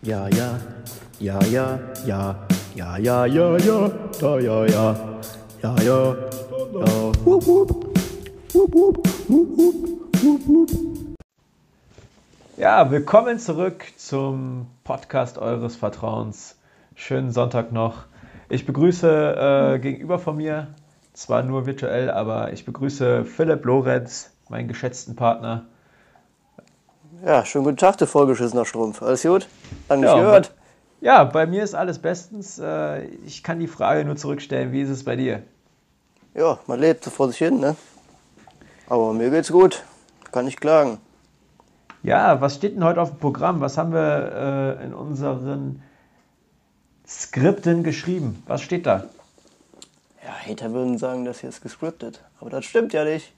Ja, ja, ja, ja, ja, ja, ja, ja, ja, da, ja, ja, ja, ja, ja, wup, wup, wup, wup, wup, wup, wup. Ja, willkommen zurück zum Podcast eures Vertrauens. Schönen Sonntag noch. Ich begrüße äh, gegenüber von mir, zwar nur virtuell, aber ich begrüße Philipp Lorenz, meinen geschätzten Partner. Ja, schönen guten Tag, du vollgeschissener Strumpf. Alles gut? Lange nicht Ja, gehört. Ja, bei mir ist alles bestens. Äh, ich kann die Frage nur zurückstellen, wie ist es bei dir? Ja, man lebt so vor sich hin, ne? Aber mir geht's gut. Kann nicht klagen. Ja, was steht denn heute auf dem Programm? Was haben wir äh, in unseren Skripten geschrieben? Was steht da? Ja, Hater würden sagen, das hier ist gescriptet. Aber das stimmt ja nicht.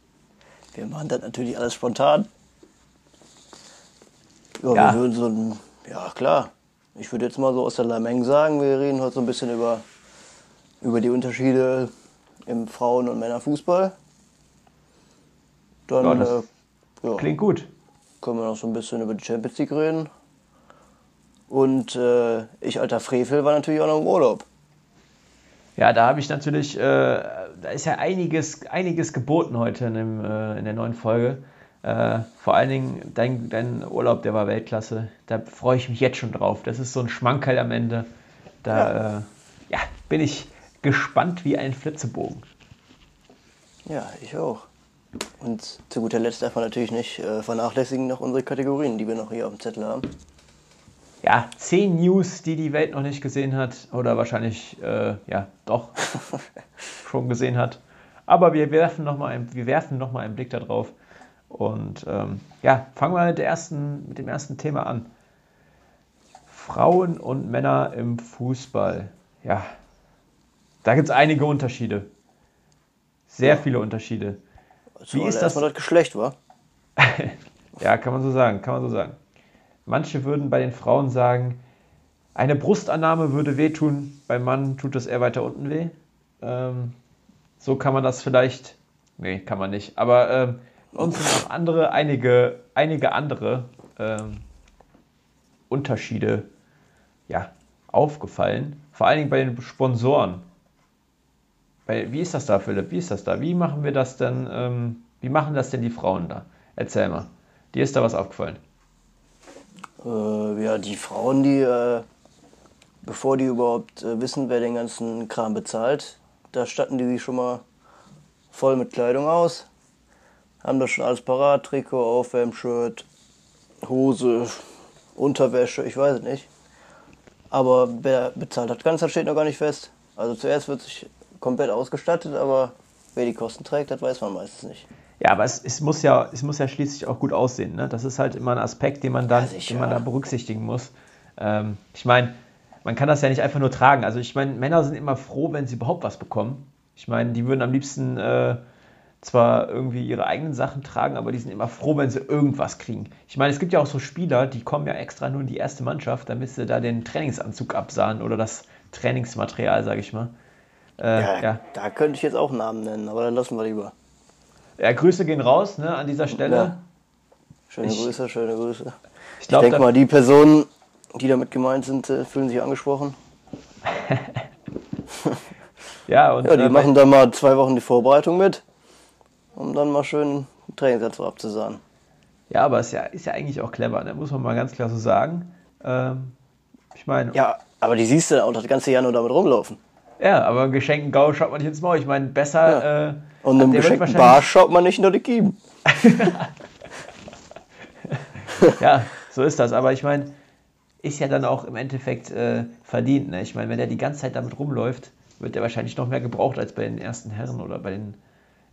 Wir machen das natürlich alles spontan. Ja, Ja. wir würden so ein. Ja, klar. Ich würde jetzt mal so aus der Lameng sagen, wir reden heute so ein bisschen über, über die Unterschiede im Frauen- und Männerfußball. Dann Ja, das äh, ja. Klingt gut. können wir noch so ein bisschen über die Champions League reden. Und äh, ich, alter Frevel, war natürlich auch noch im Urlaub. Ja, da habe ich natürlich, äh, da ist ja einiges, einiges geboten heute in, dem, äh, in der neuen Folge. Äh, vor allen Dingen dein, dein Urlaub, der war Weltklasse. Da freue ich mich jetzt schon drauf. Das ist so ein Schmankerl am Ende. Da ja. Äh, ja, bin ich gespannt wie ein Flitzebogen. Ja, ich auch. Und zu guter Letzt darf man natürlich nicht äh, vernachlässigen noch unsere Kategorien, die wir noch hier auf dem Zettel haben. Ja, zehn News, die die Welt noch nicht gesehen hat oder wahrscheinlich, äh, ja, doch schon gesehen hat. Aber wir werfen nochmal einen, wir werfen noch mal einen Blick darauf. Und ähm, ja, fangen wir mit, ersten, mit dem ersten Thema an. Frauen und Männer im Fußball. Ja, da gibt es einige Unterschiede. Sehr viele Unterschiede. Wie ist das? das Geschlecht, war? ja, kann man so sagen, kann man so sagen. Manche würden bei den Frauen sagen, eine Brustannahme würde wehtun, beim Mann tut es eher weiter unten weh. Ähm, so kann man das vielleicht, nee, kann man nicht, aber ähm, uns sind auch andere, einige, einige andere ähm, Unterschiede ja, aufgefallen. Vor allen Dingen bei den Sponsoren. Bei, wie ist das da, Philipp? Wie ist das da? Wie machen wir das denn? Ähm, wie machen das denn die Frauen da? Erzähl mal. Dir ist da was aufgefallen? Äh, ja, die Frauen, die, äh, bevor die überhaupt äh, wissen, wer den ganzen Kram bezahlt, da statten die sich schon mal voll mit Kleidung aus. Haben das schon alles parat, Trikot, Aufwärmshirt, Hose, Unterwäsche, ich weiß es nicht. Aber wer bezahlt hat ganz, das steht noch gar nicht fest. Also zuerst wird sich komplett ausgestattet, aber wer die Kosten trägt, das weiß man meistens nicht. Ja, aber es, es, muss, ja, es muss ja schließlich auch gut aussehen. Ne? Das ist halt immer ein Aspekt, den man, dann, Ja, den man da berücksichtigen muss. Ähm, ich meine, man kann das ja nicht einfach nur tragen. Also ich meine, Männer sind immer froh, wenn sie überhaupt was bekommen. Ich meine, die würden am liebsten äh, zwar irgendwie ihre eigenen Sachen tragen, aber die sind immer froh, wenn sie irgendwas kriegen. Ich meine, es gibt ja auch so Spieler, die kommen ja extra nur in die erste Mannschaft, damit sie da den Trainingsanzug absahen oder das Trainingsmaterial, sage ich mal. Äh, Ja, ja. da könnte ich jetzt auch Namen nennen, aber dann lassen wir lieber. ja, Grüße gehen raus ne, an dieser Stelle. Ja. Schöne Ich- Grüße, schöne Grüße. Ich Ich denke mal, die Personen, die damit gemeint sind, äh, fühlen sich angesprochen. ja, und Ja, die äh, machen dann mal zwei Wochen die Vorbereitung mit, um dann mal schön einen Trainingssatz abzusahen. Ja, aber ist ja, ist ja eigentlich auch clever, ne? muss man mal ganz klar so sagen. Ähm, ich meine, ja. Ja, aber die siehst du dann auch das ganze Jahr nur damit rumlaufen. aber einen geschenkten Gau schaut man nicht ins Maul. Ich meine, besser. Äh, Und einem geschenkten Barsch schaut man nicht nur die Kiemen. Ja, so ist das. Aber ich meine, ist ja dann auch im Endeffekt äh, verdient. Ne? Ich meine, wenn er die ganze Zeit damit rumläuft, wird er wahrscheinlich noch mehr gebraucht als bei den ersten Herren oder bei den,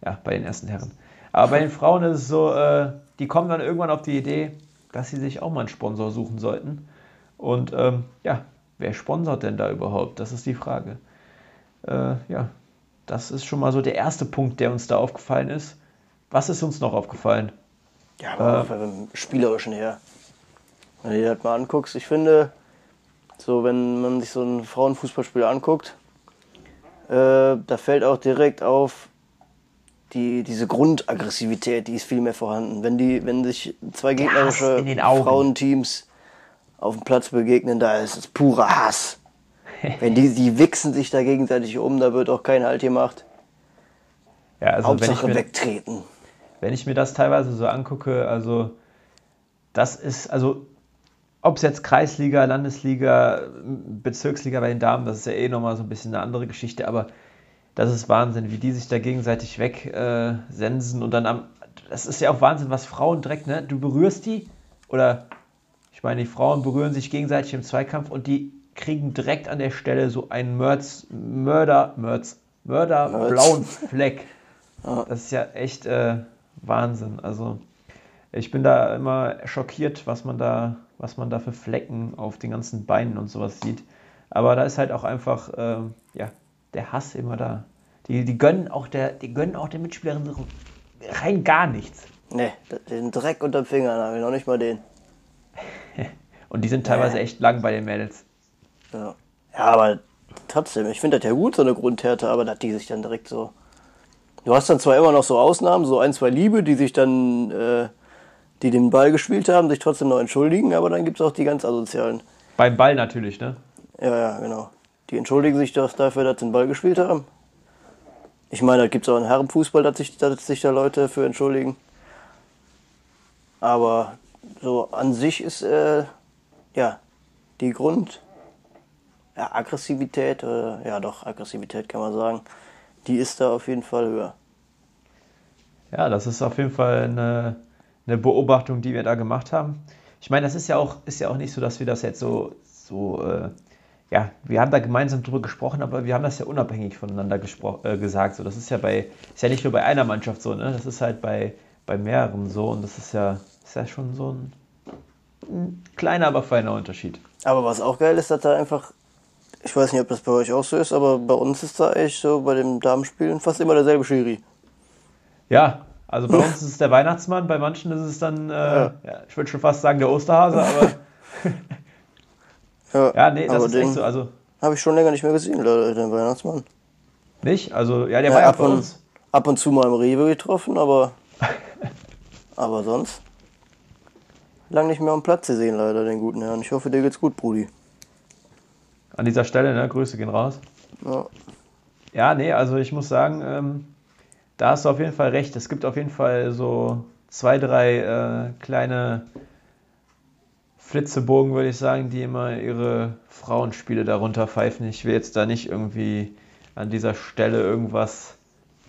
ja, bei den ersten Herren. Aber bei den Frauen ist es so, äh, die kommen dann irgendwann auf die Idee, dass sie sich auch mal einen Sponsor suchen sollten. Und ähm, ja, wer sponsert denn da überhaupt? Das ist die Frage. Äh, ja, das ist schon mal so der erste Punkt, der uns da aufgefallen ist. Was ist uns noch aufgefallen? Ja, aber auch beim Spielerischen her. Wenn du dir das mal anguckst, ich finde, so wenn man sich so ein Frauenfußballspiel anguckt, äh, da fällt auch direkt auf, die, diese Grundaggressivität, die ist viel mehr vorhanden. Wenn, die, wenn sich zwei gegnerische. Frauenteams auf dem Platz begegnen, da ist es purer Hass. Wenn die, die wichsen sich da gegenseitig um, da wird auch kein Halt gemacht. Ja, also wenn ich, Hauptsache mir, wegtreten. wenn ich mir das teilweise so angucke, also das ist, also ob es jetzt Kreisliga, Landesliga, Bezirksliga bei den Damen, das ist ja eh nochmal so ein bisschen eine andere Geschichte, aber das ist Wahnsinn, wie die sich da gegenseitig wegsensen äh, und dann am, das ist ja auch Wahnsinn, was Frauen direkt, ne, du berührst die oder ich meine, die Frauen berühren sich gegenseitig im Zweikampf und die kriegen direkt an der Stelle so einen Mörds, Mörder, Mörds, Mörder Mörds. blauen Fleck. Das ist ja echt äh, Wahnsinn. Also ich bin da immer schockiert, was man da, was man da für Flecken auf den ganzen Beinen und sowas sieht. Aber da ist halt auch einfach ähm, ja, der Hass immer da. Die, die gönnen auch der, die gönnen auch der Mitspielerin rein gar nichts. Ne, den Dreck unter den Fingern habe ich noch nicht mal den. Und die sind teilweise echt lang bei den Mädels. Ja, ja aber trotzdem, ich finde das ja gut, so eine Grundhärte, aber dass die sich dann direkt so. Du hast dann zwar immer noch so Ausnahmen, so ein, zwei Liebe, die sich dann, äh, die den Ball gespielt haben, sich trotzdem noch entschuldigen, aber dann gibt es auch die ganz asozialen. Beim Ball natürlich, ne? Ja, ja, genau. Die entschuldigen sich doch dafür, dass sie den Ball gespielt haben. Ich meine, da gibt es auch einen Herrenfußball, dass sich, dass sich da Leute für entschuldigen. Aber so an sich ist, äh, ja, die Grund, ja, Aggressivität, äh, ja doch, Aggressivität kann man sagen, die ist da auf jeden Fall höher. Ja, das ist auf jeden Fall eine, eine Beobachtung, die wir da gemacht haben. Ich meine, das ist ja auch, ist ja auch nicht so, dass wir das jetzt so, so äh, ja, wir haben da gemeinsam drüber gesprochen, aber wir haben das ja unabhängig voneinander äh, gesagt. So, das ist ja bei, ist ja nicht nur bei einer Mannschaft so, ne? Das ist halt bei, bei mehreren so und das ist ja, ist ja schon so ein, ein kleiner, aber feiner Unterschied. Aber was auch geil ist, dass da einfach, ich weiß nicht, ob das bei euch auch so ist, aber bei uns ist da echt so bei den Damenspielen fast immer derselbe Schiri. Ja, also bei uns ist es der Weihnachtsmann, bei manchen ist es dann, äh, ja. ich würde schon fast sagen der Osterhase, aber Ja, ja, nee, das ist echt so. Also Habe ich schon länger nicht mehr gesehen, leider, den Weihnachtsmann. nicht, also ja, der Ja, war ja ab, und, uns. ab und zu mal im Rewe getroffen, aber, aber sonst lang nicht mehr am Platz gesehen, leider, den guten Herrn. Ich hoffe, dir geht's gut, Brudi. An dieser Stelle, ne, Grüße gehen raus. Ja. Ja, nee, also ich muss sagen, ähm, da hast du auf jeden Fall recht. Es gibt auf jeden Fall so zwei, drei äh, kleine Flitzebogen, würde ich sagen, die immer ihre Frauenspiele darunter pfeifen. Ich will jetzt da nicht irgendwie an dieser Stelle irgendwas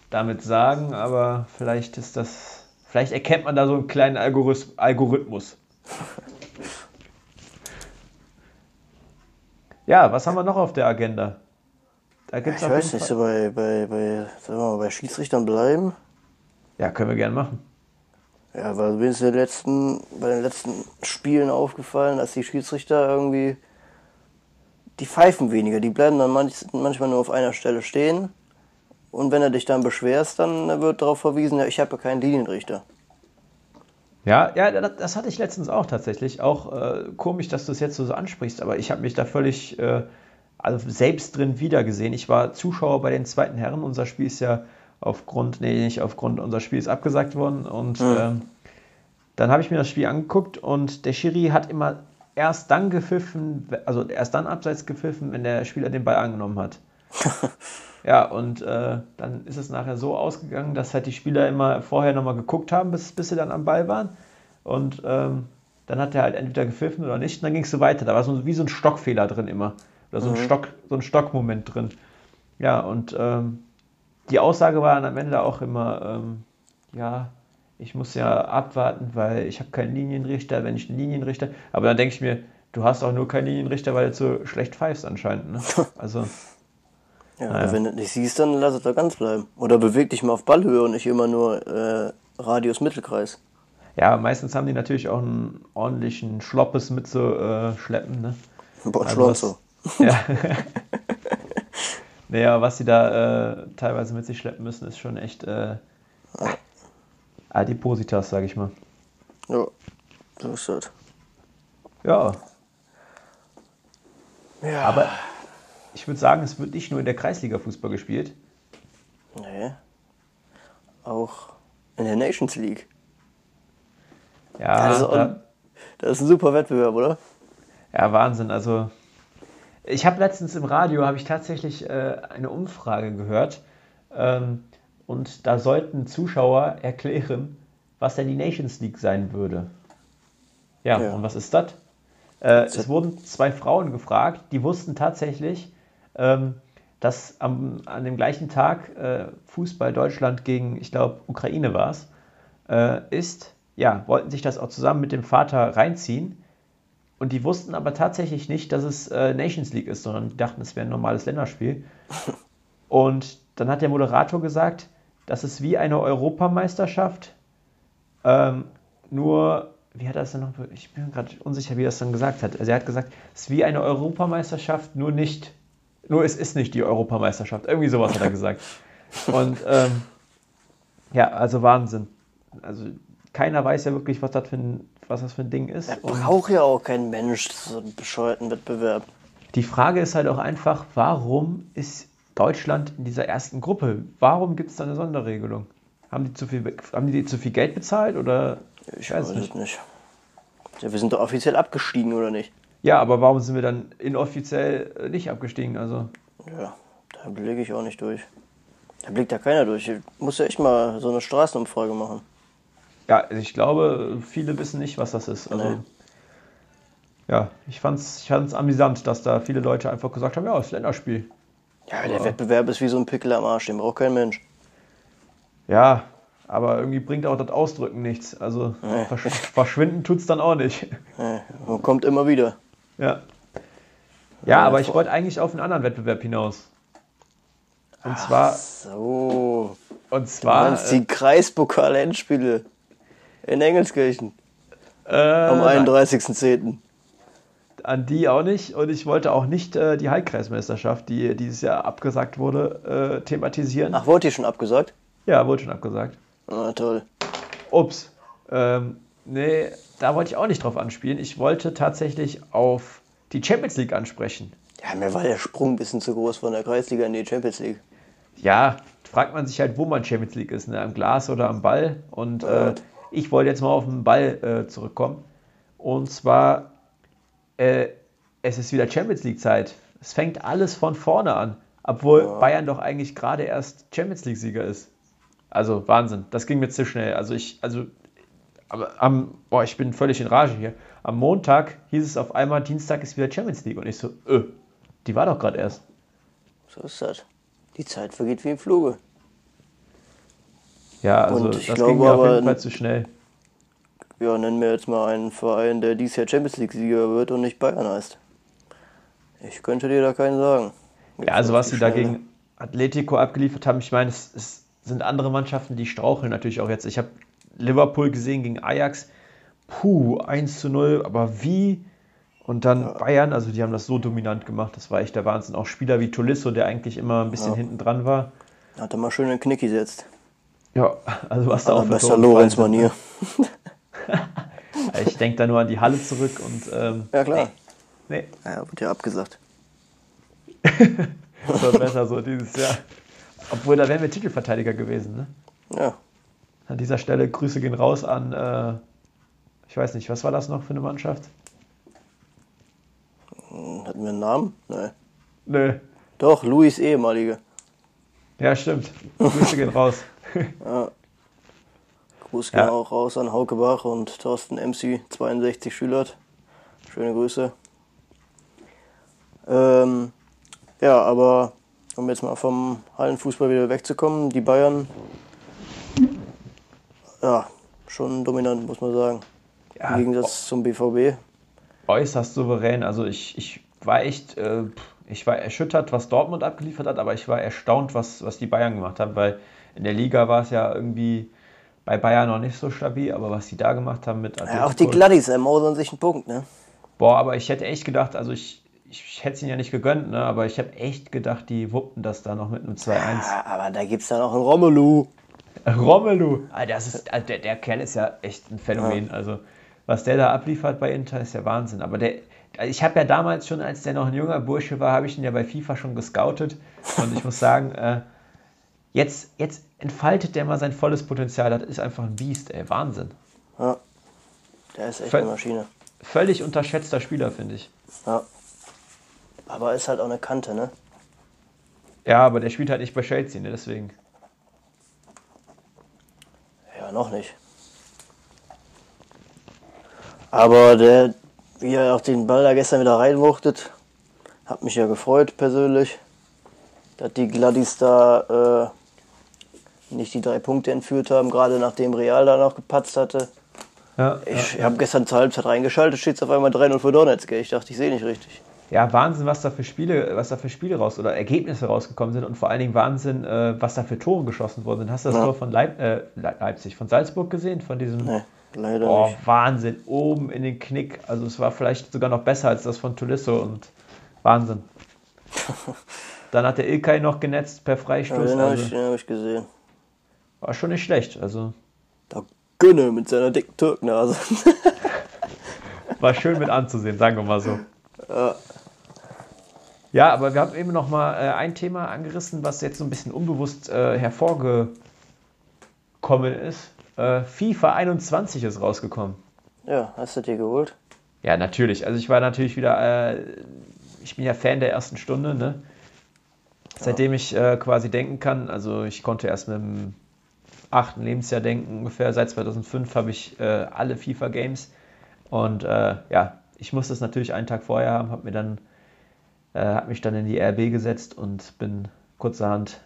damit sagen, aber vielleicht ist das, vielleicht erkennt man da so einen kleinen Algorith Algorithmus. Ja, was haben wir noch auf der Agenda? Da gibt's Ich weiß nicht, so bei, bei, bei, sagen wir mal, bei Schiedsrichtern bleiben. Ja, können wir gerne machen. Ja, weil mir ist in den letzten, bei den letzten Spielen aufgefallen, dass die Schiedsrichter irgendwie, die pfeifen weniger. Die bleiben dann manch, manchmal nur auf einer Stelle stehen. Und wenn du dich dann beschwerst, dann wird darauf verwiesen, ja, ich habe ja keinen Linienrichter. Ja, ja, das, das hatte ich letztens auch tatsächlich. Auch äh, komisch, dass du es jetzt so ansprichst, aber ich habe mich da völlig äh, also selbst drin wiedergesehen. Ich war Zuschauer bei den zweiten Herren. Unser Spiel ist ja aufgrund, nee, nicht aufgrund, unser Spiel ist abgesagt worden. Und ähm, dann habe ich mir das Spiel angeguckt und der Schiri hat immer erst dann gepfiffen, also erst dann abseits gepfiffen, wenn der Spieler den Ball angenommen hat. Ja, und äh, dann ist es nachher so ausgegangen, dass halt die Spieler immer vorher nochmal geguckt haben, bis, bis sie dann am Ball waren. Und ähm, dann hat er halt entweder gepfiffen oder nicht. Und dann ging es so weiter. Da war so wie so ein Stockfehler drin immer. Oder so ein, Stock, so ein Stockmoment drin. Ja, und ähm, die Aussage war dann am Ende auch immer, ähm, ja, ich muss ja abwarten, weil ich habe keinen Linienrichter, wenn ich einen Linienrichter. Aber dann denke ich mir, du hast auch nur keinen Linienrichter, weil du so schlecht pfeifst anscheinend. Ne? Also. Ja, Naja. wenn du nicht siehst, dann lass es da ganz bleiben. Oder beweg dich mal auf Ballhöhe und nicht immer nur äh, Radius Mittelkreis. Ja, meistens haben die natürlich auch einen ordentlichen Schloppes mit zu äh, schleppen. Ne? Boah, Also Schlonzo. Ja. naja, was sie da äh, teilweise mit sich schleppen müssen, ist schon echt äh, Adipositas, sag ich mal. Ja, so ist das. Ja, Ja. aber ich würde sagen, es wird nicht nur in der Kreisliga Fußball gespielt. Nee. Auch in der Nations League. Ja, Also, da, Das ist ein super Wettbewerb, oder? Ja, Wahnsinn. Also ich habe letztens im Radio, habe ich tatsächlich äh, eine Umfrage gehört ähm, und da sollten Zuschauer erklären, was denn die Nations League sein würde. Ja, Ja. und was ist das? Äh, es wurden zwei Frauen gefragt, die wussten tatsächlich, ähm, dass am, an dem gleichen Tag äh, Fußball Deutschland gegen, ich glaube, Ukraine war es, äh, ist. Ja, wollten sich das auch zusammen mit dem Vater reinziehen. Und die wussten aber tatsächlich nicht, dass es äh, Nations League ist, sondern die dachten, es wäre ein normales Länderspiel. Und dann hat der Moderator gesagt, das ist wie eine Europameisterschaft, ähm, nur, wie hat er das denn noch? Ich bin gerade unsicher, wie er es dann gesagt hat. Also er hat gesagt, es ist wie eine Europameisterschaft, nur nicht, nur es ist nicht die Europameisterschaft. Irgendwie sowas hat er gesagt. Und ähm, ja, also Wahnsinn. Also keiner weiß ja wirklich, was das für ein, was das für ein Ding ist. Und braucht ja auch kein Mensch so einen bescheuerten Wettbewerb. die Frage ist halt auch einfach, warum ist Deutschland in dieser ersten Gruppe? Warum gibt es da eine Sonderregelung? Haben die zu viel, haben die zu viel Geld bezahlt oder? Ich weiß es nicht. Ja, wir sind doch offiziell abgestiegen, oder nicht? Ja, aber warum sind wir dann inoffiziell äh, nicht abgestiegen? Also, Ja, da blicke ich auch nicht durch. Da blickt ja keiner durch. Ich muss ja echt mal so eine Straßenumfrage machen. Ja, also ich glaube, viele wissen nicht, was das ist. Also, Nee. ja, ich fand's, ich fand's amüsant, dass da viele Leute einfach gesagt haben, ja, es ist Länderspiel. Ja, der Wettbewerb ist wie so ein Pickel am Arsch, den braucht kein Mensch. Ja, aber irgendwie bringt auch das Ausdrücken nichts. Also Nee. versch verschwinden tut's dann auch nicht. Ja, man kommt immer wieder. Ja. Ja, aber ich wollte eigentlich auf einen anderen Wettbewerb hinaus. Und zwar, So. und Du zwar meinst die Kreispokal-Endspiele in Engelskirchen äh, am nein, 31.10. an die auch nicht. Und ich wollte auch nicht äh, die Heilkreismeisterschaft, die dieses Jahr abgesagt wurde, äh, thematisieren. Ach, wurde die schon abgesagt? Ja, wurde schon abgesagt. Ah, toll. Ups. Ähm, nee, da wollte ich auch nicht drauf anspielen. Ich wollte tatsächlich auf die Champions League ansprechen. Ja, mir war der Sprung ein bisschen zu groß von der Kreisliga in die Champions League. Ja, fragt man sich halt, wo man Champions League ist, ne? am Glas oder am Ball. Und Ja. äh, ich wollte jetzt mal auf den Ball äh, zurückkommen. Und zwar, äh, es ist wieder Champions League Zeit. Es fängt alles von vorne an, obwohl Bayern doch eigentlich gerade erst Champions League Sieger ist. Also Wahnsinn, das ging mir zu schnell. Also ich, also, am, boah, ich bin völlig in Rage hier. Am Montag hieß es auf einmal, Dienstag ist wieder Champions League. Und ich so, öh, die war doch gerade erst. So ist das. Die Zeit vergeht wie im Fluge. Ja, also Und das ich ging glaube mir auf jeden Fall zu schnell. Ja, nennen wir jetzt mal einen Verein, der dieses Jahr Champions League-Sieger wird und nicht Bayern heißt. Ich könnte dir da keinen sagen. Ja, also was sie da gegen Atletico abgeliefert haben, ich meine, es, es sind andere Mannschaften, die straucheln natürlich auch jetzt. Ich habe Liverpool gesehen gegen Ajax. Puh, 1 zu 0, aber wie? Und dann Bayern, also die haben das so dominant gemacht, das war echt der Wahnsinn. Auch Spieler wie Tolisso, der eigentlich immer ein bisschen Ja. hinten dran war. Hat er mal schön den Knick gesetzt. Ja, also was da auch besser sind, ne? Ich denke da nur an die Halle zurück und ähm, Ja, klar. nee, Ja, wird ja abgesagt. das war besser so dieses Jahr. Obwohl, da wären wir Titelverteidiger gewesen, ne? Ja, An dieser Stelle Grüße gehen raus an, äh, ich weiß nicht, was war das noch für eine Mannschaft? hm, hatten wir einen Namen? Nein. Nö. Doch, Luis ehemalige. Ja, stimmt. Grüße gehen raus. Gruß gehen Ja. auch raus an Hauke Bach und Thorsten MC 62 Schülert. Schöne Grüße. Ähm, ja, aber um jetzt mal vom Hallenfußball wieder wegzukommen, die Bayern, ja, schon dominant, muss man sagen. Ja, Im Gegensatz zum BVB. äußerst souverän. Also ich, ich war echt, äh, ich war erschüttert, was Dortmund abgeliefert hat, aber ich war erstaunt, was, was die Bayern gemacht haben, weil in der Liga war es ja irgendwie bei Bayern noch nicht so stabil, aber was die da gemacht haben mit Ja, auch die Atletico- Gladdies ermausern sich einen Punkt, ne? Boah, aber ich hätte echt gedacht, also ich, ich hätte es ihnen ja nicht gegönnt, ne, aber ich habe echt gedacht, die wuppten das da noch mit einem 2-1. Ja, aber da gibt's dann auch einen Romelu. Romelu, ah, das ist, also der, der Kerl ist ja echt ein Phänomen. Also, was der da abliefert bei Inter, ist ja Wahnsinn. Aber der, ich habe ja damals schon, als der noch ein junger Bursche war, habe ich ihn ja bei FIFA schon gescoutet. Und ich muss sagen, äh, jetzt, jetzt entfaltet der mal sein volles Potenzial. Das ist einfach ein Biest, ey. Wahnsinn. Ja. Der ist echt Ver- eine Maschine. völlig unterschätzter Spieler, finde ich. Ja. Aber ist halt auch eine Kante, ne? Ja, aber der spielt halt nicht bei Chelsea, ne? deswegen. Ja, noch nicht. Aber der, wie er auch den Ball da gestern wieder reinwuchtet, hat mich ja gefreut persönlich, dass die Gladys da äh, nicht die drei Punkte entführt haben, gerade nachdem Real da noch gepatzt hatte. Ja, Ich habe gestern zur Halbzeit reingeschaltet, steht es auf einmal 3-0 für Donetsk. Ich dachte, ich sehe nicht richtig. Ja, Wahnsinn, was da für Spiele, was da für Spiele raus oder Ergebnisse rausgekommen sind und vor allen Dingen Wahnsinn, äh, was da für Tore geschossen worden sind. Hast du das Ja. Tor von Leip äh, Le- Leipzig, von Salzburg gesehen? Von diesem Nee, leider oh, nicht. Wahnsinn, oben in den Knick. Also es war vielleicht sogar noch besser als das von Tolisso und Wahnsinn. Dann hat der Ilkay noch genetzt per Ja, Freistoß. den habe Also, ich, den hab ich gesehen. war schon nicht schlecht. Also Da Günne mit seiner dicken Türknase. war schön mit anzusehen, sagen wir mal so. Ja. Ja, aber wir haben eben noch mal äh, ein Thema angerissen, was jetzt so ein bisschen unbewusst äh, hervorgekommen ist. Äh, FIFA 21 ist rausgekommen. ja, hast du dir geholt? Ja, natürlich. Also ich war natürlich wieder, äh, ich bin ja Fan der ersten Stunde, ne? Seitdem ich äh, quasi denken kann, also ich konnte erst mit dem achten Lebensjahr denken, ungefähr seit 2005 habe ich äh, alle FIFA-Games und äh, ja, ich musste es natürlich einen Tag vorher haben, habe mir dann, äh, habe mich dann in die RB gesetzt und bin kurzerhand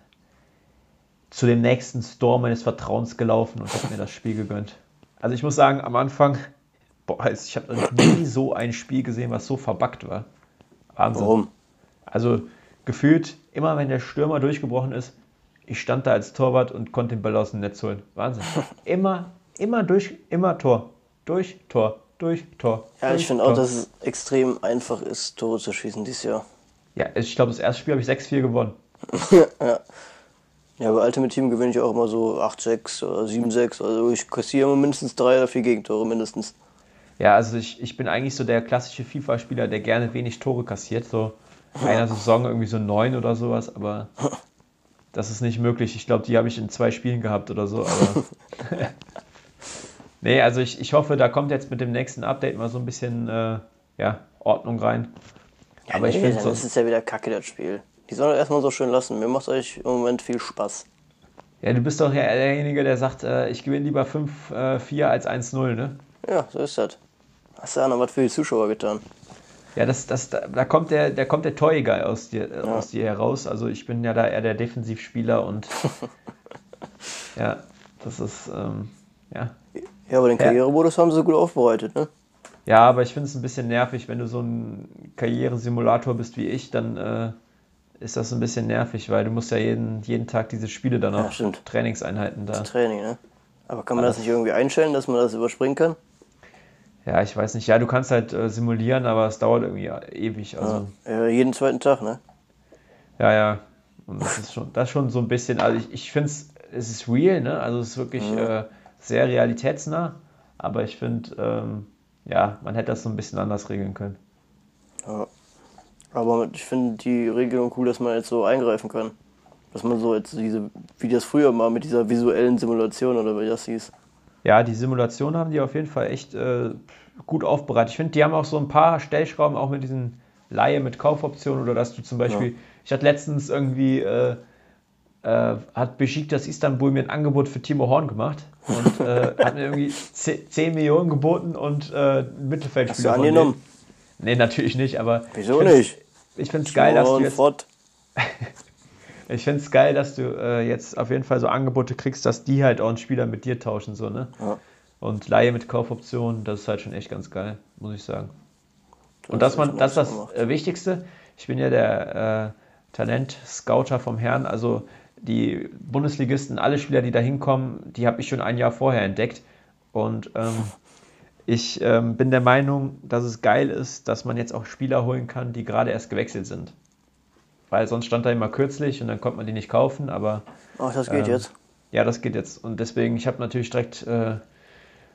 zu dem nächsten Store meines Vertrauens gelaufen und habe mir das Spiel gegönnt. Also ich muss sagen, am Anfang, boah, ich habe noch nie so ein Spiel gesehen, was so verbuggt war. Wahnsinn. Warum? Also gefühlt, immer wenn der Stürmer durchgebrochen ist, ich stand da als Torwart und konnte den Ball aus dem Netz holen. Wahnsinn. Immer, immer durch, immer Tor. Durch, Tor, durch, Tor. Ja, durch, ich finde auch, dass es extrem einfach ist, Tore zu schießen dieses Jahr. Ja, ich glaube, das erste Spiel habe ich 6-4 gewonnen. Ja, bei Ultimate Team gewinne ich auch immer so 8-6 oder 7-6. Also ich kassiere immer mindestens drei oder vier Gegentore mindestens. Ja, also ich, ich bin eigentlich so der klassische FIFA-Spieler, der gerne wenig Tore kassiert. So einer Saison irgendwie so neun oder sowas, aber das ist nicht möglich. Ich glaube, die habe ich in zwei Spielen gehabt oder so. Aber nee, also ich, ich hoffe, da kommt jetzt mit dem nächsten Update mal so ein bisschen äh, ja, Ordnung rein. aber ich nee, finde dann so, ist ja wieder kacke, das Spiel. Die sollen erstmal so schön lassen. Mir macht euch im Moment viel Spaß. ja, du bist doch ja derjenige, der sagt, äh, ich gewinne lieber 5-4 äh, als 1-0, ne? Ja, so ist das. Hast du ja noch was für die Zuschauer getan. Ja, das, das, da, da kommt der, da kommt der Toy-Guy aus dir, äh, aus dir heraus. Also ich bin ja da eher der Defensivspieler und ja, das ist, ähm, ja. Ja, aber den Ja. Karrieremodus haben sie gut aufbereitet, ne? Ja, aber ich finde es ein bisschen nervig, wenn du so ein Karrieresimulator bist wie ich, dann äh, ist das ein bisschen nervig, weil du musst ja jeden, jeden Tag diese Spiele dann Ja, auch, stimmt. Trainingseinheiten da. Training, ne? Aber kann man das nicht irgendwie einstellen, dass man das überspringen kann? Ja, ich weiß nicht. Ja, du kannst halt äh, simulieren, aber es dauert irgendwie ewig. Also, Ja, jeden zweiten Tag, ne? Ja, ja. Und das ist schon, das ist schon so ein bisschen, also ich, ich finde es, es ist real, ne? Also es ist wirklich äh, sehr realitätsnah, aber ich finde, ähm, ja, man hätte das so ein bisschen anders regeln können. Ja. Aber ich finde die Regelung cool, dass man jetzt so eingreifen kann. Dass man so jetzt diese, wie das früher mal mit dieser visuellen Simulation oder wie das hieß. Ja, die Simulation haben die auf jeden Fall echt äh, gut aufbereitet. Ich finde, die haben auch so ein paar Stellschrauben, auch mit diesen Laie mit Kaufoptionen oder dass du zum Beispiel, ich hatte letztens irgendwie, äh, äh, hat Besiktas Istanbul mir ein Angebot für Timo Horn gemacht und äh, hat mir irgendwie 10 10 Millionen geboten und äh, Mittelfeldspieler. Hast du angenommen? Nee, natürlich nicht, aber Wieso nicht? Ich finde es geil, dass du Und jetzt ich finde es geil, dass du äh, jetzt auf jeden Fall so Angebote kriegst, dass die halt auch einen Spieler mit dir tauschen, so, ne? Ja. Und Laie mit Kaufoptionen, das ist halt schon echt ganz geil, muss ich sagen. Und Das das, man, ist das ist schon das gemacht. äh, Wichtigste. Ich bin ja der äh, Talent-Scouter vom Herrn, also die Bundesligisten, alle Spieler, die da hinkommen, die habe ich schon ein Jahr vorher entdeckt. Und ähm, ich ähm, bin der Meinung, dass es geil ist, dass man jetzt auch Spieler holen kann, die gerade erst gewechselt sind. Weil sonst stand da immer kürzlich und dann konnte man die nicht kaufen, aber Ach, das geht Ähm, jetzt. ja, das geht jetzt. Und deswegen, ich habe natürlich direkt, äh,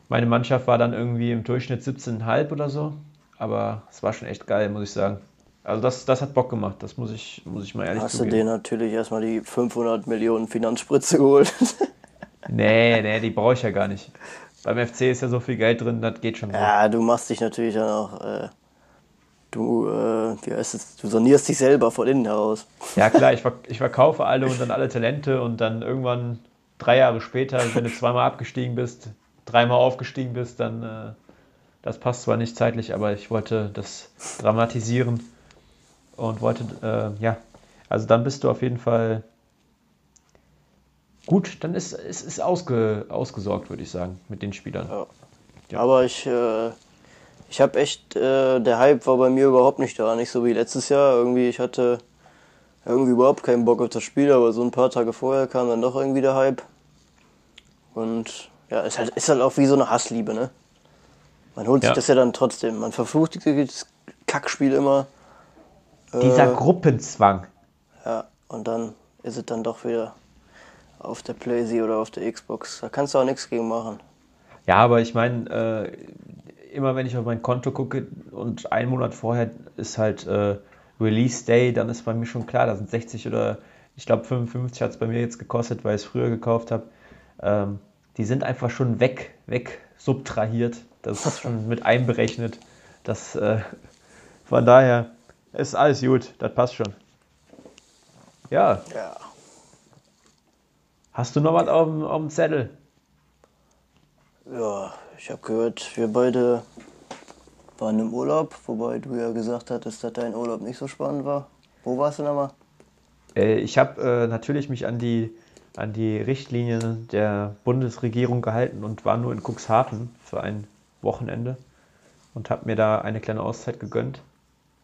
meine Mannschaft war dann irgendwie im Durchschnitt 17,5 oder so. Aber es war schon echt geil, muss ich sagen. Also das, das hat Bock gemacht, das muss ich, muss ich mal ehrlich Hast du zugeben. dir natürlich erstmal die 500 Millionen Finanzspritze geholt. Nee, nee, die brauche ich ja gar nicht. Beim FC ist ja so viel Geld drin, das geht schon. Ja, du machst dich natürlich dann auch. Äh, du, äh, wie heißt es? Du sanierst dich selber von innen heraus. Ja klar, ich, verk ich verkaufe alle und dann alle Talente und dann irgendwann drei Jahre später, wenn du zweimal abgestiegen bist, dreimal aufgestiegen bist, dann äh, das passt zwar nicht zeitlich, aber ich wollte das dramatisieren und wollte, äh, ja, also dann bist du auf jeden Fall gut, dann ist es ist, ausge, ausgesorgt, würde ich sagen, mit den Spielern. Ja. Ja. Aber ich, äh, ich habe echt, äh, der Hype war bei mir überhaupt nicht da, nicht so wie letztes Jahr. Irgendwie, ich hatte irgendwie überhaupt keinen Bock auf das Spiel, aber so ein paar Tage vorher kam dann doch irgendwie der Hype. Und ja, ist halt, ist halt auch wie so eine Hassliebe, ne? Man holt sich Ja. das ja dann trotzdem. Man verflucht das Kackspiel immer. Dieser Äh, Gruppenzwang. Ja, und dann ist es dann doch wieder auf der Playsee oder auf der Xbox. Da kannst du auch nichts gegen machen. Ja, aber ich meine, äh, immer wenn ich auf mein Konto gucke und einen Monat vorher ist halt äh, Release Day, dann ist bei mir schon klar, da sind 60 oder ich glaube 55 hat es bei mir jetzt gekostet, weil ich es früher gekauft habe. Ähm, die sind einfach schon weg, weg subtrahiert. Das ist schon mit einberechnet. Das, äh, von daher ist alles gut, das passt schon. Ja, Ja. Hast du noch was auf dem, auf dem Zettel? Ja, ich habe gehört, wir beide waren im Urlaub, wobei du ja gesagt hattest, dass dein Urlaub nicht so spannend war. Wo warst du nochmal? Äh, Ich habe äh, natürlich mich an die, an die Richtlinien der Bundesregierung gehalten und war nur in Cuxhaven für ein Wochenende und habe mir da eine kleine Auszeit gegönnt.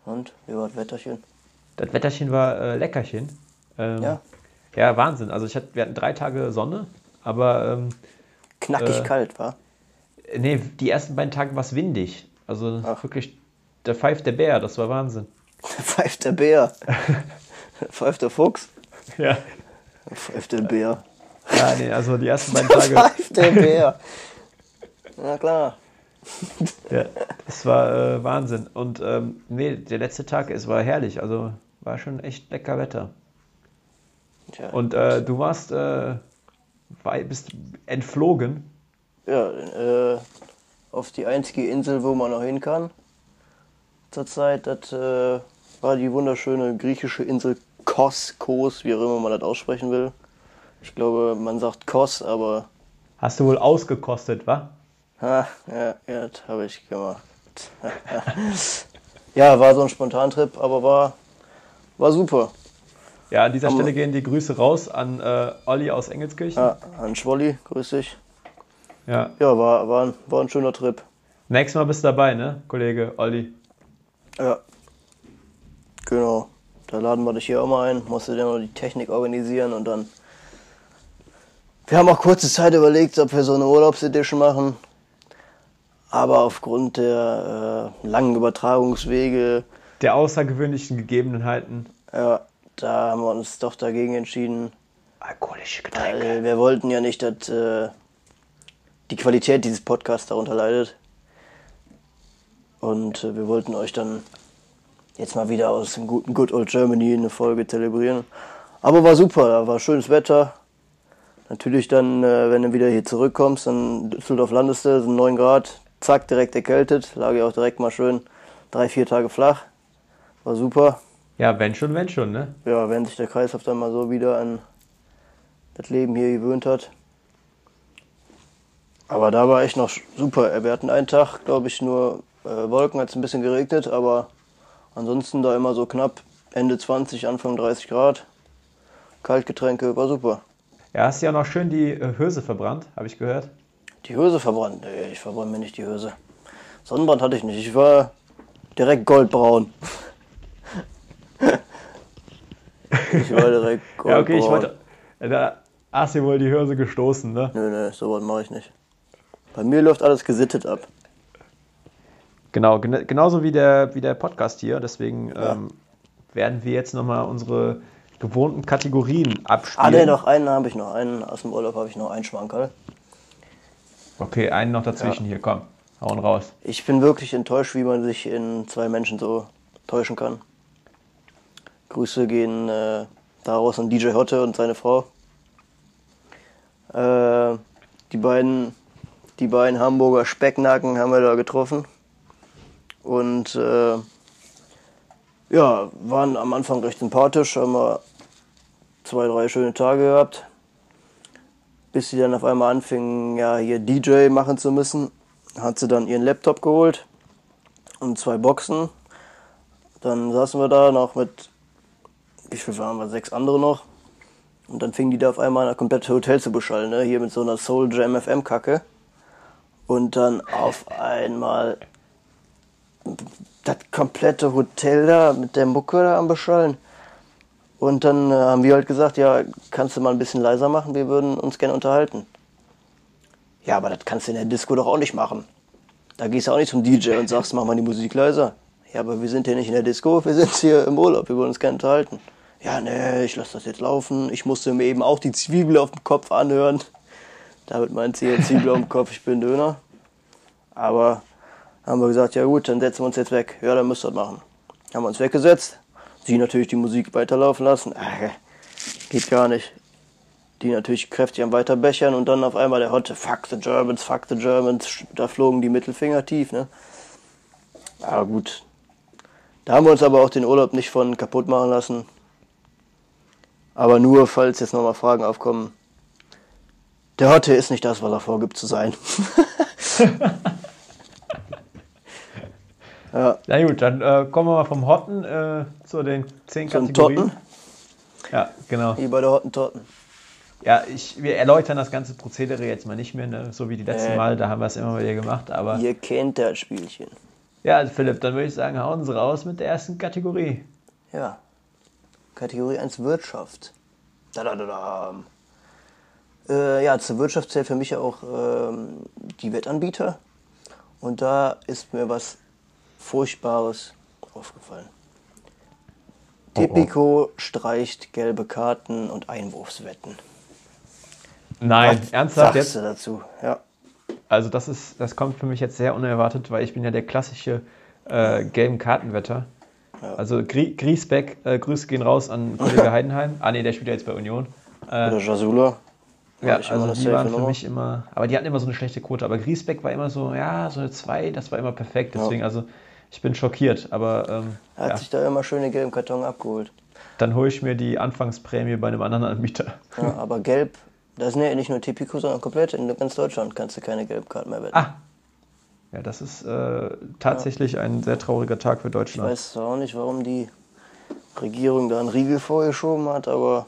Und wie war das Wetterchen? Das Wetterchen war äh, leckerchen. Ähm, Ja. Ja, Wahnsinn. Also ich hatte, wir hatten drei Tage Sonne, aber ähm, Knackig Äh. kalt, war? nee, die ersten beiden Tage war es windig. Also Ach. wirklich, da pfeift der Bär, das war Wahnsinn. Pfeift der Bär. Pfeift der Fuchs. Ja. Pfeift der Bär. Ja, nee, also die ersten beiden Tage. Pfeift der Bär. Na klar. Ja, das war äh, Wahnsinn. Und ähm, nee, der letzte Tag, es war herrlich. Also war schon echt lecker Wetter. Tja. Und äh, du warst, äh, bist entflogen. Ja, äh, auf die einzige Insel, wo man noch hin kann. Zurzeit, das äh, war die wunderschöne griechische Insel Kos, Kos, wie auch immer man das aussprechen will. Ich glaube, man sagt Kos, aber Hast du wohl ausgekostet, wa? ha, ja, ja, das habe ich gemacht. ja, war so ein Spontantrip, aber war, war super. Ja, an dieser Aber- Stelle gehen die Grüße raus an äh, Olli aus Engelskirchen. Ja, an Schwolli, grüß dich. Ja. Ja, war, war, ein, war ein schöner Trip. Nächstes Mal bist du dabei, ne, Kollege Olli? Ja. Genau. Da laden wir dich hier auch mal ein. Musst du dir noch die Technik organisieren und dann. Wir haben auch kurze Zeit überlegt, ob wir so eine Urlaubsedition machen. Aber aufgrund der äh, langen Übertragungswege, Der außergewöhnlichen Gegebenheiten. ja, da haben wir uns doch dagegen entschieden. Alkoholische Getränke. Weil wir wollten ja nicht, dass äh, die Qualität dieses Podcasts darunter leidet. Und äh, wir wollten euch dann jetzt mal wieder aus dem guten Good Old Germany eine Folge zelebrieren. Aber war super, da war schönes Wetter. Natürlich dann, äh, wenn du wieder hier zurückkommst, dann Düsseldorf landest du, sind 9 Grad, zack, direkt erkältet. Lag ich auch direkt mal schön drei, vier Tage flach. War super. Ja, wenn schon, wenn schon, ne? Ja, wenn sich der Kreislauf dann mal so wieder an das Leben hier gewöhnt hat. Aber da war echt noch super. Wir hatten einen Tag, glaube ich, nur äh, Wolken, hat es ein bisschen geregnet, aber ansonsten da immer so knapp Ende 20, Anfang 30 Grad. Kaltgetränke, war super. Ja, hast ja noch schön die äh, Hülse verbrannt, habe ich gehört. Die Hülse verbrannt. Nee, ich verbrenne mir nicht die Hülse. Sonnenbrand hatte ich nicht. Ich war direkt goldbraun. Ich war direkt goldbraun. Ja, okay, ich wollte. Da hast du wohl die Hülse gestoßen, ne? Nö, nö, sowas mache ich nicht. Bei mir läuft alles gesittet ab. Genau, gen genauso wie der, wie der Podcast hier. Deswegen ähm, werden wir jetzt nochmal unsere gewohnten Kategorien Ah, abspielen. nee, noch einen habe ich noch. Einen aus dem Urlaub habe ich noch einen Schmankerl. Okay, einen noch dazwischen hier, komm. Hauen raus. Ich bin wirklich enttäuscht, wie man sich in zwei Menschen so täuschen kann. Grüße gehen äh, daraus an DJ Hotte und seine Frau. Äh, die beiden, Die beiden Hamburger Specknacken haben wir da getroffen. Und äh, ja, waren am Anfang recht sympathisch, haben wir zwei, drei schöne Tage gehabt. Bis sie dann auf einmal anfingen, ja, hier DJ machen zu müssen, hat sie dann ihren Laptop geholt und zwei Boxen. Dann saßen wir da noch mit, wie viel waren wir, sechs andere noch. Und dann fingen die da auf einmal ein komplettes Hotel zu beschallen, ne? hier mit so einer Soul Jam FM Kacke. Und dann auf einmal das komplette Hotel da mit der Mucke da am Beschallen. Und dann äh, haben wir halt gesagt, ja, kannst du mal ein bisschen leiser machen, wir würden uns gerne unterhalten. Ja, aber das kannst du in der Disco doch auch nicht machen. Da gehst du auch nicht zum DJ und sagst, mach mal die Musik leiser. Ja, aber wir sind hier nicht in der Disco, wir sind hier im Urlaub, wir wollen uns gerne unterhalten. Ja, nee, ich lasse das jetzt laufen. Ich musste mir eben auch die Zwiebel auf dem Kopf anhören. Damit meint sie ja Zwiebel auf dem Kopf, ich bin Döner. Aber haben wir gesagt, ja gut, dann setzen wir uns jetzt weg. Ja, dann müsst ihr das machen. Haben wir uns weggesetzt. Sie natürlich die Musik weiterlaufen lassen. Äh, geht gar nicht. Die natürlich kräftig am Weiterbechern und dann auf einmal der Hotte, fuck the Germans, fuck the Germans. Da flogen die Mittelfinger tief, ne? Aber gut. Da haben wir uns aber auch den Urlaub nicht von kaputt machen lassen. Aber nur, falls jetzt nochmal Fragen aufkommen. Der Hotte ist nicht das, was er vorgibt zu sein. ja. Na gut, dann äh, kommen wir mal vom Hotten äh, zu den zehn Zum Kategorien. Totten, Ja, genau. wie bei der Hottentotten. Ja, ich, wir erläutern das ganze Prozedere jetzt mal nicht mehr, ne? so wie die letzten Äh. Mal, da haben wir es immer wieder gemacht. Aber Ihr kennt das Spielchen. ja, Philipp, dann würde ich sagen, hauen Sie raus mit der ersten Kategorie. Ja. Kategorie 1 Wirtschaft. Da, da, da, da. Äh, ja, zur Wirtschaft zählt für mich auch ähm, die Wettanbieter. Und da ist mir was Furchtbares aufgefallen. Oh, Tipico streicht gelbe Karten und Einwurfswetten. Nein, Was ernsthaft jetzt? dazu? Ja. Also das ist, das kommt für mich jetzt sehr unerwartet, weil ich bin ja der klassische äh, gelben Kartenwetter. Also Grie Griesbeck, äh, Grüße gehen raus an Kollege Heidenheim. Ah nee, der spielt ja jetzt bei Union. Äh, Oder Jasula. ja, also die waren für mich immer, aber die hatten immer so eine schlechte Quote. Aber Griesbeck war immer so, ja, so eine 2, das war immer perfekt. Deswegen, also ich bin schockiert. Aber ähm, Er hat ja, sich da immer schöne gelben Karton abgeholt. dann hole ich mir die Anfangsprämie bei einem anderen Anbieter. Ja, aber gelb, das ist ne- nicht nur Tipico, sondern komplett in ganz Deutschland kannst du keine Gelbkarten mehr wetten. Ah, ja, das ist äh, tatsächlich ein sehr trauriger Tag für Ich Deutschland. weiß zwar auch nicht, warum die Regierung da einen Riegel vorgeschoben hat, aber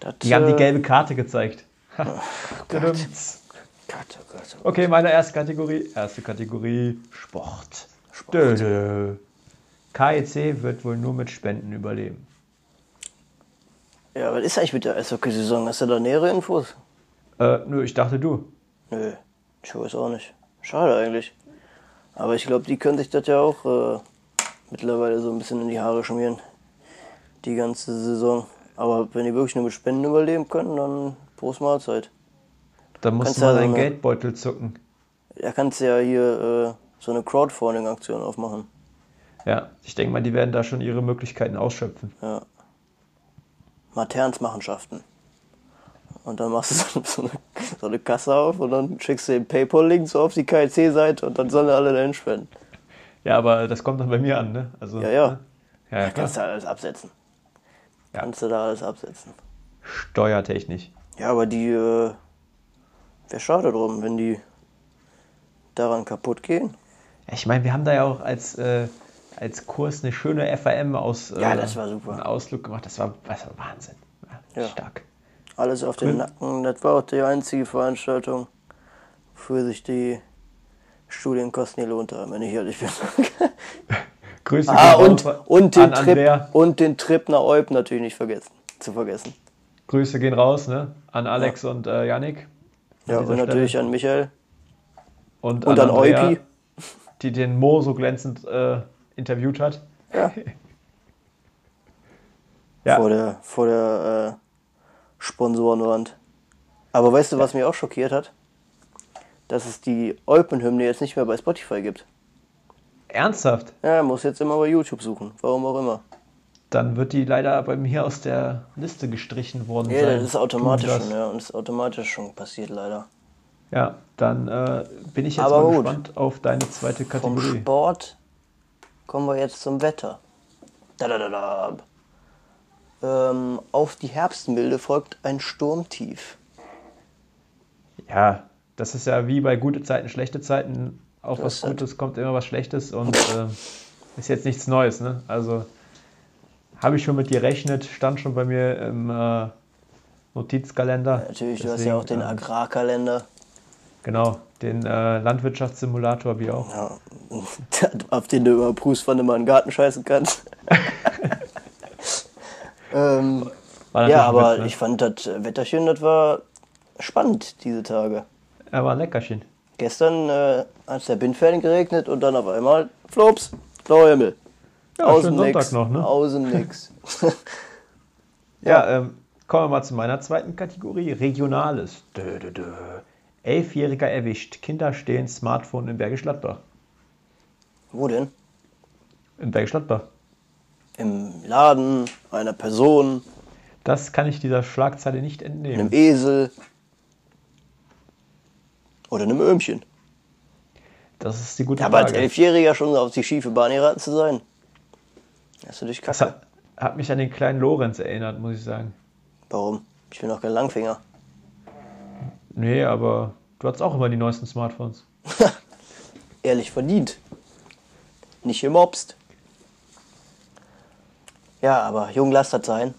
das, Die haben die äh, gelbe Karte gezeigt. Gott. Tudums. Gott, oh Gott, oh Gott. Okay, meine erste Kategorie. Erste Kategorie Sport. Sport. Dö, dö. KEC wird wohl nur mit Spenden überleben. Ja, was ist eigentlich mit der Eishockey-Saison? Hast du da nähere Infos? Äh, nö, ich dachte du. Nö, ich weiß auch nicht. Schade eigentlich. Aber ich glaube, die können sich das ja auch äh, mittlerweile so ein bisschen in die Haare schmieren. Die ganze Saison. Aber wenn die wirklich nur mit Spenden überleben können, dann Prost Mahlzeit. Da musst Kannst du mal ja so deinen eine- Geldbeutel zucken. Da kannst du ja hier äh, so eine Crowdfunding-Aktion aufmachen. Ja, ich denke mal, die werden da schon ihre Möglichkeiten ausschöpfen. Ja. Maternsmachenschaften. Und dann machst du so, so, eine, so eine Kasse auf und dann schickst du den PayPal-Link so auf die KIC-Seite und dann sollen alle dahin spenden. Ja, aber das kommt dann bei mir an, ne? Also, Ja, ja. ne? Ja, ja, Kannst du alles absetzen. Ja. Kannst du da alles absetzen. Steuertechnisch. Ja, aber die, äh, wäre schade drum, wenn die daran kaputt gehen. Ich meine, wir haben da ja auch als, äh, als Kurs eine schöne FAM aus äh, Ja, das war super. einen Ausflug gemacht. Das war, das war Wahnsinn. Ja, Ja. Stark. Alles auf den Cool. Nacken. Das war auch die einzige Veranstaltung, für sich die Studienkosten gelohnt haben, wenn ich ehrlich bin. Grüße ah, und, und, den an Andrea. Trip, und den Trip nach Eup natürlich nicht vergessen, zu vergessen. Grüße gehen raus, ne? An Alex und äh, Yannick. Ja, und natürlich Stelle. an Michael Und, und an Andrea, Eupi. die den Mo so glänzend äh, interviewt hat. Ja. Ja. vor der, vor der äh, Sponsorenwand. Aber weißt du, was mich auch schockiert hat? Dass es die Eupen-Hymne jetzt nicht mehr bei Spotify gibt. Ernsthaft? Ja, muss jetzt immer bei YouTube suchen. Warum auch immer. Dann wird die leider bei mir aus der Liste gestrichen worden Ja, sein. das ist automatisch das. schon, ja. Und das ist automatisch schon passiert, leider. Ja, dann äh, bin ich jetzt Aber mal gut. gespannt auf deine zweite Vom Kategorie. Sport kommen wir jetzt zum Wetter. Da, da, da, da. Ähm, auf die Herbstmilde folgt ein Sturmtief. Ja, das ist ja wie bei gute Zeiten, schlechte Zeiten. Auf Das was ist halt- Gutes kommt immer was Schlechtes und äh, ist jetzt nichts Neues. Ne? Also habe ich schon mit gerechnet, stand schon bei mir im äh, Notizkalender. Natürlich, du hast Deswegen, ja auch den Agrarkalender. Genau, den äh, Landwirtschaftssimulator wie auch. Ja, auf den du überprüfst, wann du mal in den Garten scheißen kannst. ähm, ja, aber Witz, ne? ich fand das Wetterchen, das war spannend diese Tage. Er war Leckerchen. Gestern äh, hat es der Bindferien geregnet und dann auf einmal, flops, blauer Himmel. Ja, Außen nix. Sonntag noch, ne? Außen nix. Ja, ähm, kommen wir mal zu meiner zweiten Kategorie. Regionales. Dö, dö, dö. Elfjähriger erwischt. Kinder stehen Smartphone in Bergisch Gladbach. Wo denn? In Bergisch Gladbach. Im Laden, einer Person, Das kann ich dieser Schlagzeile nicht entnehmen. einem Esel oder einem Öhmchen. Das ist die gute Ja, aber als Frage. Elfjähriger schon auf die schiefe Bahn geraten zu sein. Hast du dich Das kacke? hat, hat mich an den kleinen Lorenz erinnert, muss ich sagen. Warum? Ich bin doch kein Langfinger. Nee, aber du hattest auch immer die neuesten Smartphones. Ehrlich verdient. Nicht gemobst. Ja, aber jung lass das sein.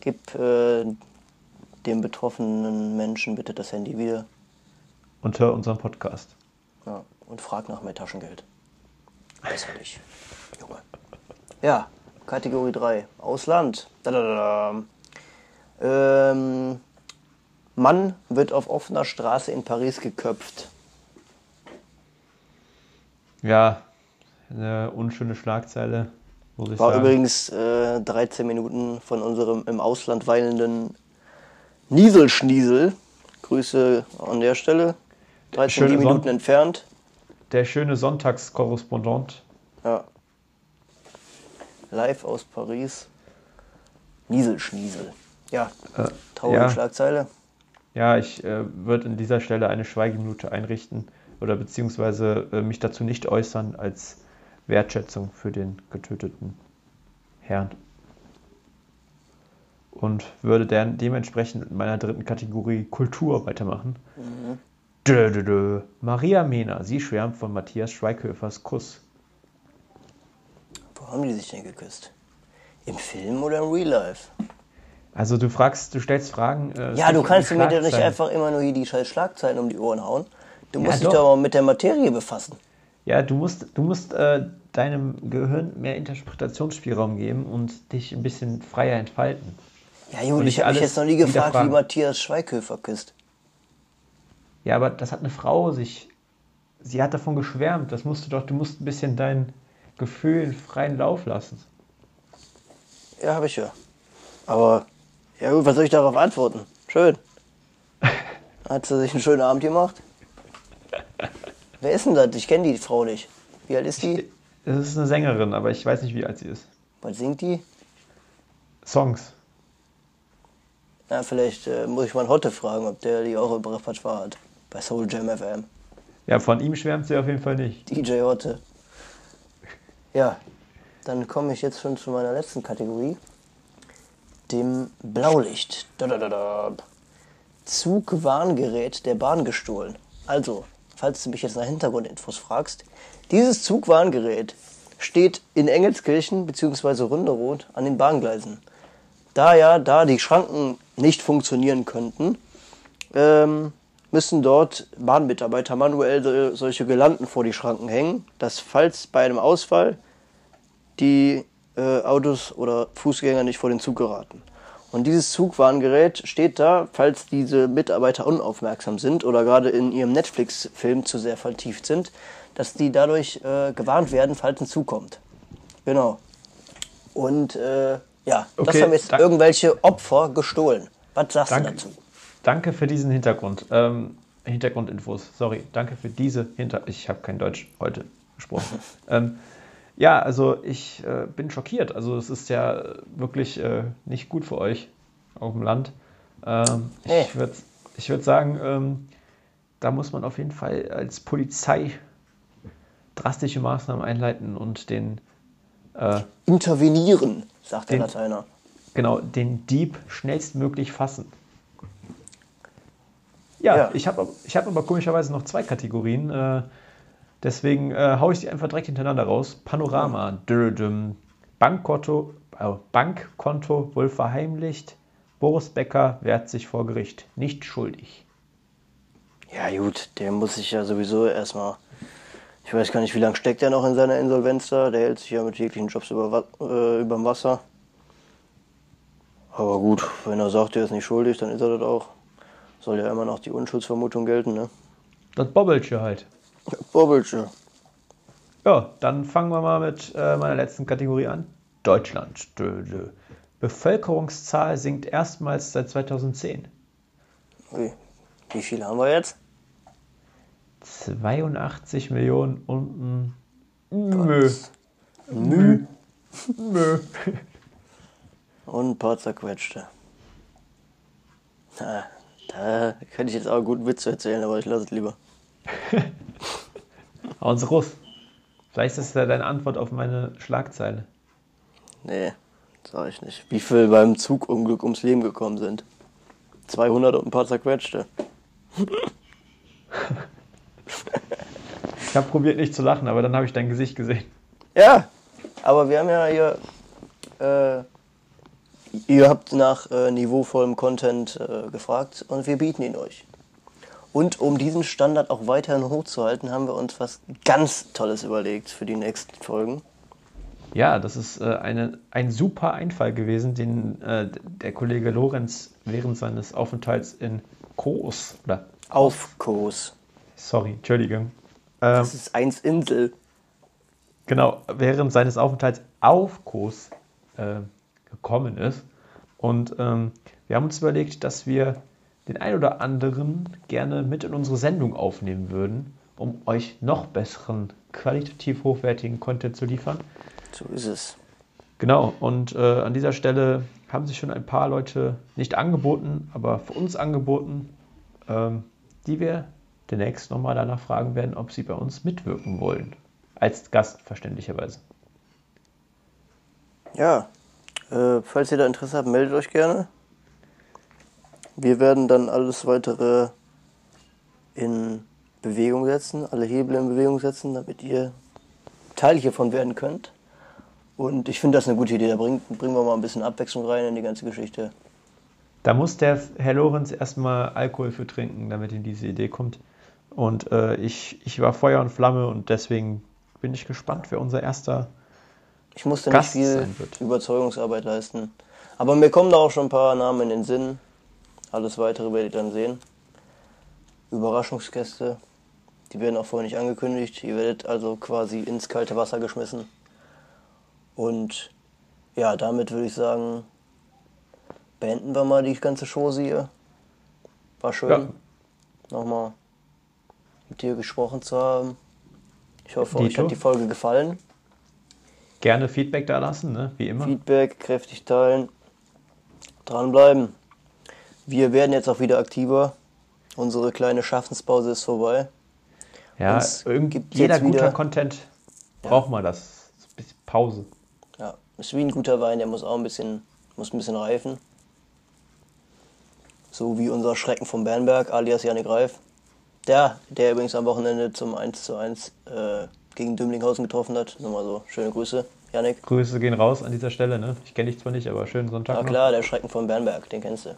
Gib äh, dem betroffenen Menschen bitte das Handy wieder Und hör unseren Podcast. ja, und frag nach mehr Taschengeld. Äußerlich. Junge. Ja, Kategorie 3. Ausland. Ähm, Mann wird auf offener Straße in Paris geköpft. Ja, eine unschöne Schlagzeile, muss ich War sagen. übrigens äh, 13 Minuten von unserem im Ausland weilenden Nieselschniesel. Grüße an der Stelle. 13 Schöne die Minuten Sonn- entfernt. Der schöne Sonntagskorrespondent. Ja. Live aus Paris. Nieselschniesel. Ja, Äh, traurige ja. Schlagzeile. Ja, ich äh, würde an dieser Stelle eine Schweigeminute einrichten oder beziehungsweise äh, mich dazu nicht äußern als Wertschätzung für den getöteten Herrn. Und würde dann dementsprechend mit meiner dritten Kategorie Kultur weitermachen. Dö, dö, dö. Maria Mena, sie schwärmt von Matthias Schweighöfers Kuss. Wo haben die sich denn geküsst? Im Film oder im Real Life? Also du fragst, du stellst Fragen. äh, Ja, du kannst mir doch nicht einfach immer nur hier die scheiß Schlagzeilen um die Ohren hauen. Du Ja, musst dich doch. doch mal mit der Materie befassen. Ja, du musst, du musst äh, deinem Gehirn mehr Interpretationsspielraum geben und dich ein bisschen freier entfalten. Ja, nicht ich habe mich jetzt noch nie gefragt, wie. Matthias Schweighöfer küsst. Ja, aber das hat eine Frau sich. Sie hat davon geschwärmt. Das musst du doch, du musst ein bisschen deinen Gefühlen freien Lauf lassen. Ja, habe ich ja. Aber, ja gut, was soll ich darauf antworten? Schön. Hat sie sich einen schönen Abend gemacht? Wer ist denn das? Ich kenne die Frau nicht. Wie alt ist die? Das ist eine Sängerin, aber ich weiß nicht, wie alt sie ist. Was singt die? Songs. Na, vielleicht äh, muss ich mal Hotte fragen, ob der die auch im Repertoire hat. Bei Soul Jam FM. Ja, von ihm schwärmt sie auf jeden Fall nicht. DJ Hotte. Ja, dann komme ich jetzt schon zu meiner letzten Kategorie. Dem Blaulicht. Da, da, da, da. Zugwarngerät der Bahn gestohlen. Also, falls du mich jetzt nach Hintergrundinfos fragst, dieses Zugwarngerät steht in Engelskirchen bzw. Ründeroth an den Bahngleisen. Da ja, da die Schranken nicht funktionieren könnten, ähm, müssen dort Bahnmitarbeiter manuell so- solche Gelanden vor die Schranken hängen, dass falls bei einem Ausfall die äh, Autos oder Fußgänger nicht vor den Zug geraten. Und dieses Zugwarngerät steht da, falls diese Mitarbeiter unaufmerksam sind oder gerade in ihrem Netflix-Film zu sehr vertieft sind, dass die dadurch äh, gewarnt werden, falls ein Zug kommt. Genau. Und äh, ja, das Okay, haben jetzt irgendwelche Opfer gestohlen. Was sagst Danke, du dazu? danke für diesen Hintergrund. Ähm, Hintergrundinfos, sorry. Danke für diese Hinter... Ich habe kein Deutsch heute gesprochen. ähm, ja, also ich äh, bin schockiert. Also es ist ja wirklich äh, nicht gut für euch auf dem Land. Ähm, Nee. ich würde ich würde sagen, ähm, da muss man auf jeden Fall als Polizei drastische Maßnahmen einleiten und den, äh, Intervenieren, sagt der Den- Lateiner. genau, den Dieb schnellstmöglich fassen. Ja, Ja. ich habe ich hab aber komischerweise noch zwei Kategorien. Deswegen äh, haue ich die einfach direkt hintereinander raus. Panorama, dürrdüm, Bankkonto, äh, Bankkonto wohl verheimlicht. Boris Becker wehrt sich vor Gericht. Nicht schuldig. Ja gut, der muss sich ja sowieso erstmal. Ich weiß gar nicht, wie lange steckt er noch in seiner Insolvenz da. Der hält sich ja mit jeglichen Jobs über, äh, überm Wasser. Aber gut, wenn er sagt, er ist nicht schuldig, dann ist er das auch. Soll ja immer noch die Unschuldsvermutung gelten, ne? Das Bobbelche halt. Bobbelche. Ja, dann fangen wir mal mit äh, meiner letzten Kategorie an. Deutschland. Dö, dö. Bevölkerungszahl sinkt erstmals seit 2010. Ui. Wie viele haben wir jetzt? 82 Millionen und ein Mö. Mö. Mö. Und ein paar zerquetschte. Na, da könnte ich jetzt auch einen guten Witz erzählen, aber ich lasse es lieber. Hans Russ. Vielleicht ist das ja deine Antwort auf meine Schlagzeile. Nee, sag ich nicht. Wie viele beim Zugunglück ums Leben gekommen sind? 200 und ein paar zerquetschte. Ich habe probiert nicht zu lachen, aber dann habe ich dein Gesicht gesehen. Ja, aber wir haben ja hier. Äh, ihr habt nach äh, niveauvollem Content äh, gefragt und wir bieten ihn euch. Und um diesen Standard auch weiterhin hochzuhalten, haben wir uns was ganz Tolles überlegt für die nächsten Folgen. Ja, das ist äh, eine, ein super Einfall gewesen, den äh, der Kollege Lorenz während seines Aufenthalts in Kos, oder Auf Kurs. sorry, Entschuldigung, ähm, Das ist eins Insel. genau, während seines Aufenthalts auf Kos äh, gekommen ist. Und ähm, wir haben uns überlegt, dass wir den ein oder anderen gerne mit in unsere Sendung aufnehmen würden, um euch noch besseren, qualitativ hochwertigen Content zu liefern. So ist es. Genau, und äh, an dieser Stelle haben sich schon ein paar Leute nicht angeboten, aber für uns angeboten, ähm, die wir demnächst nochmal danach fragen werden, ob sie bei uns mitwirken wollen. Als Gast verständlicherweise. Ja, äh, falls ihr da Interesse habt, meldet euch gerne. Wir werden dann alles weitere in Bewegung setzen, alle Hebel in Bewegung setzen, damit ihr Teil hiervon werden könnt. Und ich finde das eine gute Idee. Da bringen, bringen wir mal ein bisschen Abwechslung rein in die ganze Geschichte. Da muss der Herr Lorenz erstmal Alkohol für trinken, damit ihm diese Idee kommt. Und äh, ich, ich war Feuer und Flamme und deswegen bin ich gespannt, wer unser erster. Ich musste Gast nicht viel. Überzeugungsarbeit leisten. Aber mir kommen da auch schon ein paar Namen in den Sinn. Alles weitere werdet ihr dann sehen. Überraschungsgäste. Die werden auch vorher nicht angekündigt. Ihr werdet also quasi ins kalte Wasser geschmissen. Und ja, damit würde ich sagen, beenden wir mal die ganze Chose hier. War schön, Ja. nochmal mit dir gesprochen zu haben. Ich hoffe, euch Dito. hat die Folge gefallen. Gerne Feedback da lassen, ne? wie immer. Feedback, kräftig teilen, dranbleiben. Wir werden jetzt auch wieder aktiver. Unsere kleine Schaffenspause ist vorbei. Ja, uns gibt's jeder guter wieder- Content braucht mal das. Pause. Ja, ist wie ein guter Wein, der muss auch ein bisschen, muss ein bisschen reifen. So wie unser Schrecken vom Bernberg, alias Janik Reif. Der, der übrigens am Wochenende zum 1 zu 1 äh, gegen Dümlinghausen getroffen hat. Nur mal so, schöne Grüße, Janik. Grüße gehen raus an dieser Stelle. Ne? Ich kenne dich zwar nicht, aber schönen Sonntag Na noch. klar, der Schrecken vom Bernberg, den kennst du.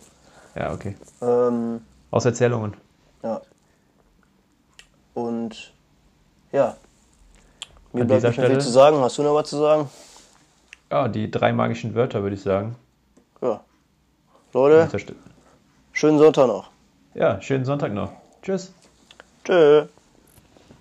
Ja, okay. Ähm, Aus Erzählungen. Ja. Und ja. Mir An bleibt nicht mehr viel zu sagen. Hast du noch was zu sagen? Ja, die drei magischen Wörter, würde ich sagen. Ja. Leute, schönen Sonntag noch. Ja, schönen Sonntag noch. Tschüss. Tschö.